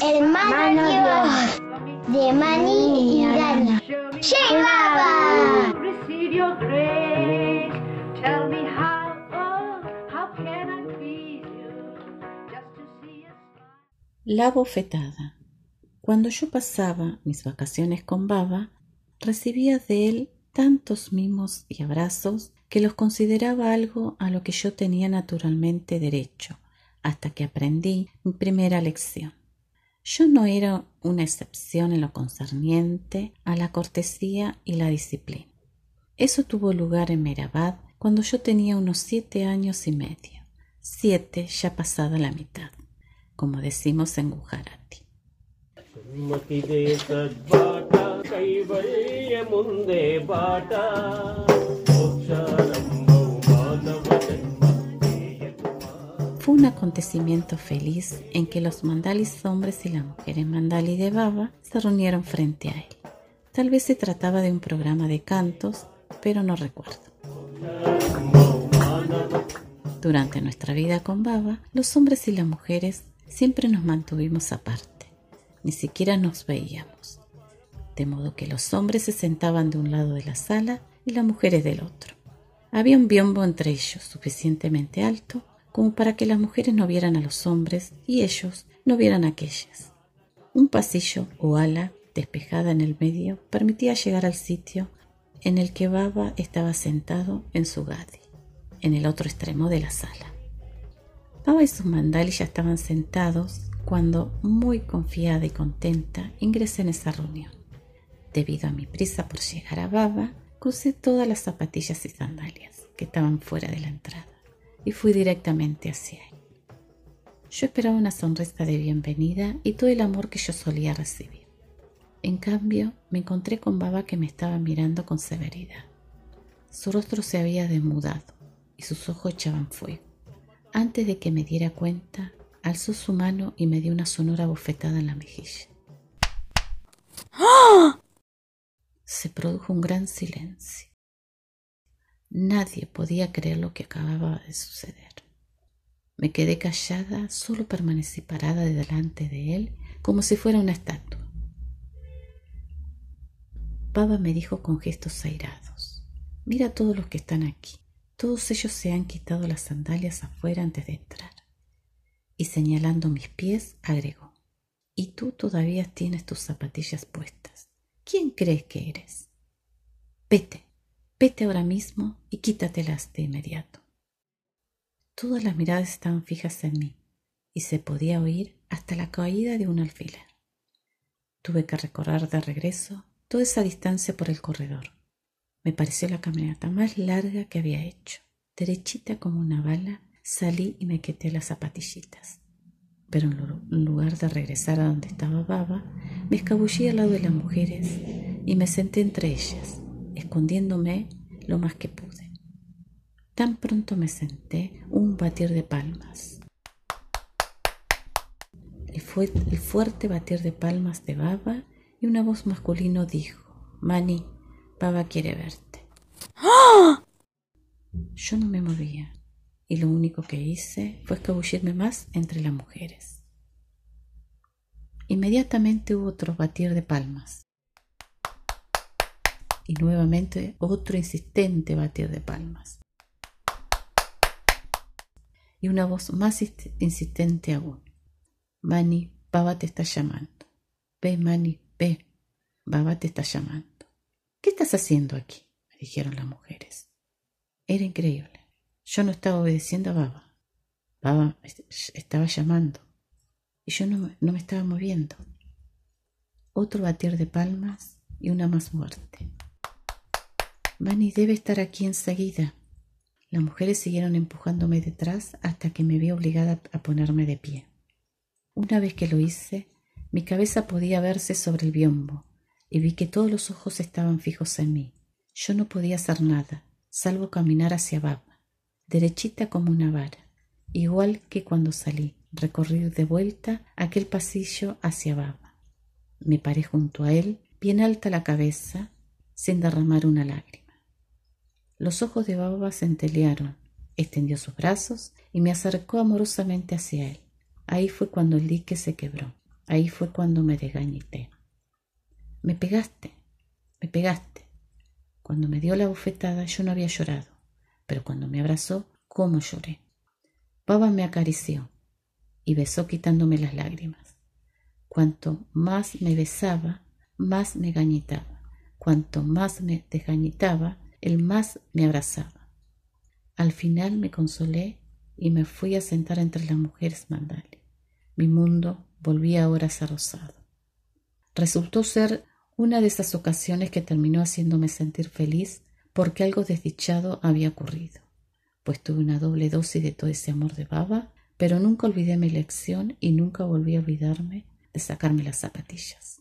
hermanos de Mani y Dani. ¡Llegaba! receive your grace. Tell me how, oh, how can I please you? Just to see you smile. La bofetada. Cuando yo pasaba mis vacaciones con Baba, recibía de él tantos mimos y abrazos que los consideraba algo a lo que yo tenía naturalmente derecho, hasta que aprendí mi primera lección. Yo no era una excepción en lo concerniente a la cortesía y la disciplina. Eso tuvo lugar en Merabad cuando yo tenía unos siete años y medio, siete ya pasada la mitad, como decimos en Gujarati. ಸುಮ್ಮತಿದೆ ಸದ್ಬಾಟ ಕೈವಳ್ಯ ಮುಂದೆ ಬಾಟ Un acontecimiento feliz en que los mandalis hombres y las mujeres mandali de Baba se reunieron frente a él. Tal vez se trataba de un programa de cantos, pero no recuerdo. Durante nuestra vida con Baba, los hombres y las mujeres siempre nos mantuvimos aparte, ni siquiera nos veíamos, de modo que los hombres se sentaban de un lado de la sala y las mujeres del otro. Había un biombo entre ellos suficientemente alto como para que las mujeres no vieran a los hombres y ellos no vieran a aquellas. Un pasillo o ala despejada en el medio permitía llegar al sitio en el que Baba estaba sentado en su gadi, en el otro extremo de la sala. Baba y sus mandalis ya estaban sentados cuando, muy confiada y contenta, ingresé en esa reunión. Debido a mi prisa por llegar a Baba, crucé todas las zapatillas y sandalias que estaban fuera de la entrada y fui directamente hacia él. Yo esperaba una sonrisa de bienvenida y todo el amor que yo solía recibir. En cambio, me encontré con Baba que me estaba mirando con severidad. Su rostro se había demudado y sus ojos echaban fuego. Antes de que me diera cuenta, alzó su mano y me dio una sonora bofetada en la mejilla. Se produjo un gran silencio. Nadie podía creer lo que acababa de suceder. Me quedé callada, solo permanecí parada delante de él como si fuera una estatua. Baba me dijo con gestos airados, mira a todos los que están aquí. Todos ellos se han quitado las sandalias afuera antes de entrar. Y señalando mis pies, agregó, y tú todavía tienes tus zapatillas puestas. ¿Quién crees que eres? Vete, vete ahora mismo y quítatelas de inmediato. Todas las miradas estaban fijas en mí y se podía oír hasta la caída de un alfiler. Tuve que recorrer de regreso toda esa distancia por el corredor. Me pareció la caminata más larga que había hecho. Derechita como una bala, salí y me quité las zapatillitas. Pero en lugar de regresar a donde estaba Baba, me escabullí al lado de las mujeres y me senté entre ellas, escondiéndome lo más que pude. Tan pronto me senté, un batir de palmas. El, fu el fuerte batir de palmas de Baba y una voz masculino dijo, Mani, Baba quiere verte. Yo no me movía y lo único que hice fue escabullirme más entre las mujeres. Inmediatamente hubo otro batir de palmas y nuevamente otro insistente batir de palmas y una voz más insistente aún. Mani, Baba te está llamando. Ve, Mani, ve, Baba te está llamando. ¿Qué estás haciendo aquí? me dijeron las mujeres. Era increíble. Yo no estaba obedeciendo a Baba. Baba estaba llamando y yo no, no me estaba moviendo. Otro batir de palmas y una más fuerte. Mani debe estar aquí enseguida. Las mujeres siguieron empujándome detrás hasta que me vi obligada a ponerme de pie. Una vez que lo hice, mi cabeza podía verse sobre el biombo y vi que todos los ojos estaban fijos en mí. Yo no podía hacer nada, salvo caminar hacia Baba, derechita como una vara, igual que cuando salí, recorrí de vuelta aquel pasillo hacia Baba. Me paré junto a él, bien alta la cabeza, sin derramar una lágrima. Los ojos de Baba centellearon, extendió sus brazos y me acercó amorosamente hacia él. Ahí fue cuando el dique se quebró. Ahí fue cuando me desgañité. Me pegaste, me pegaste. Cuando me dio la bofetada yo no había llorado, pero cuando me abrazó, ¿cómo lloré? Baba me acarició y besó quitándome las lágrimas. Cuanto más me besaba, más me gañitaba. Cuanto más me desgañitaba, el más me abrazaba. Al final me consolé y me fui a sentar entre las mujeres mandales. Mi mundo volvía ahora a ser rosado. Resultó ser una de esas ocasiones que terminó haciéndome sentir feliz porque algo desdichado había ocurrido, pues tuve una doble dosis de todo ese amor de baba, pero nunca olvidé mi lección y nunca volví a olvidarme de sacarme las zapatillas.